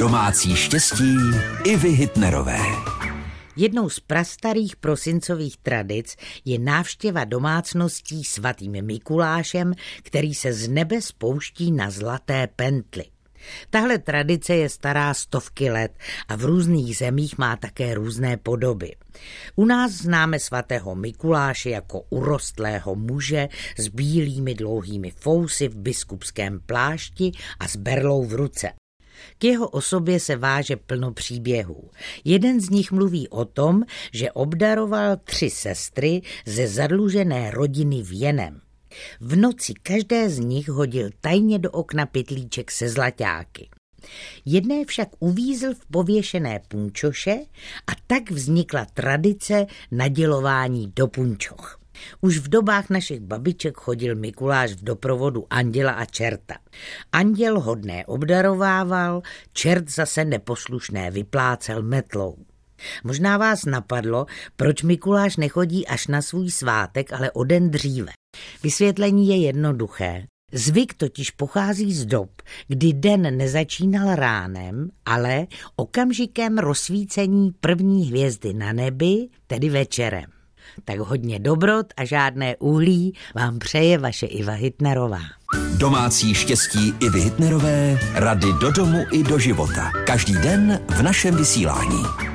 Domácí štěstí i Hitnerové. Jednou z prastarých prosincových tradic je návštěva domácností svatým Mikulášem, který se z nebe spouští na zlaté pently. Tahle tradice je stará stovky let a v různých zemích má také různé podoby. U nás známe svatého Mikuláše jako urostlého muže s bílými dlouhými fousy v biskupském plášti a s berlou v ruce. K jeho osobě se váže plno příběhů. Jeden z nich mluví o tom, že obdaroval tři sestry ze zadlužené rodiny věnem. V noci každé z nich hodil tajně do okna pytlíček se zlaťáky. Jedné však uvízl v pověšené punčoše a tak vznikla tradice nadělování do punčoch. Už v dobách našich babiček chodil Mikuláš v doprovodu anděla a čerta. Anděl hodné obdarovával, čert zase neposlušné vyplácel metlou. Možná vás napadlo, proč Mikuláš nechodí až na svůj svátek, ale o den dříve. Vysvětlení je jednoduché. Zvyk totiž pochází z dob, kdy den nezačínal ránem, ale okamžikem rozsvícení první hvězdy na nebi, tedy večerem. Tak hodně dobrot a žádné uhlí vám přeje vaše Iva Hitnerová. Domácí štěstí Ivy Hitnerové, rady do domu i do života. Každý den v našem vysílání.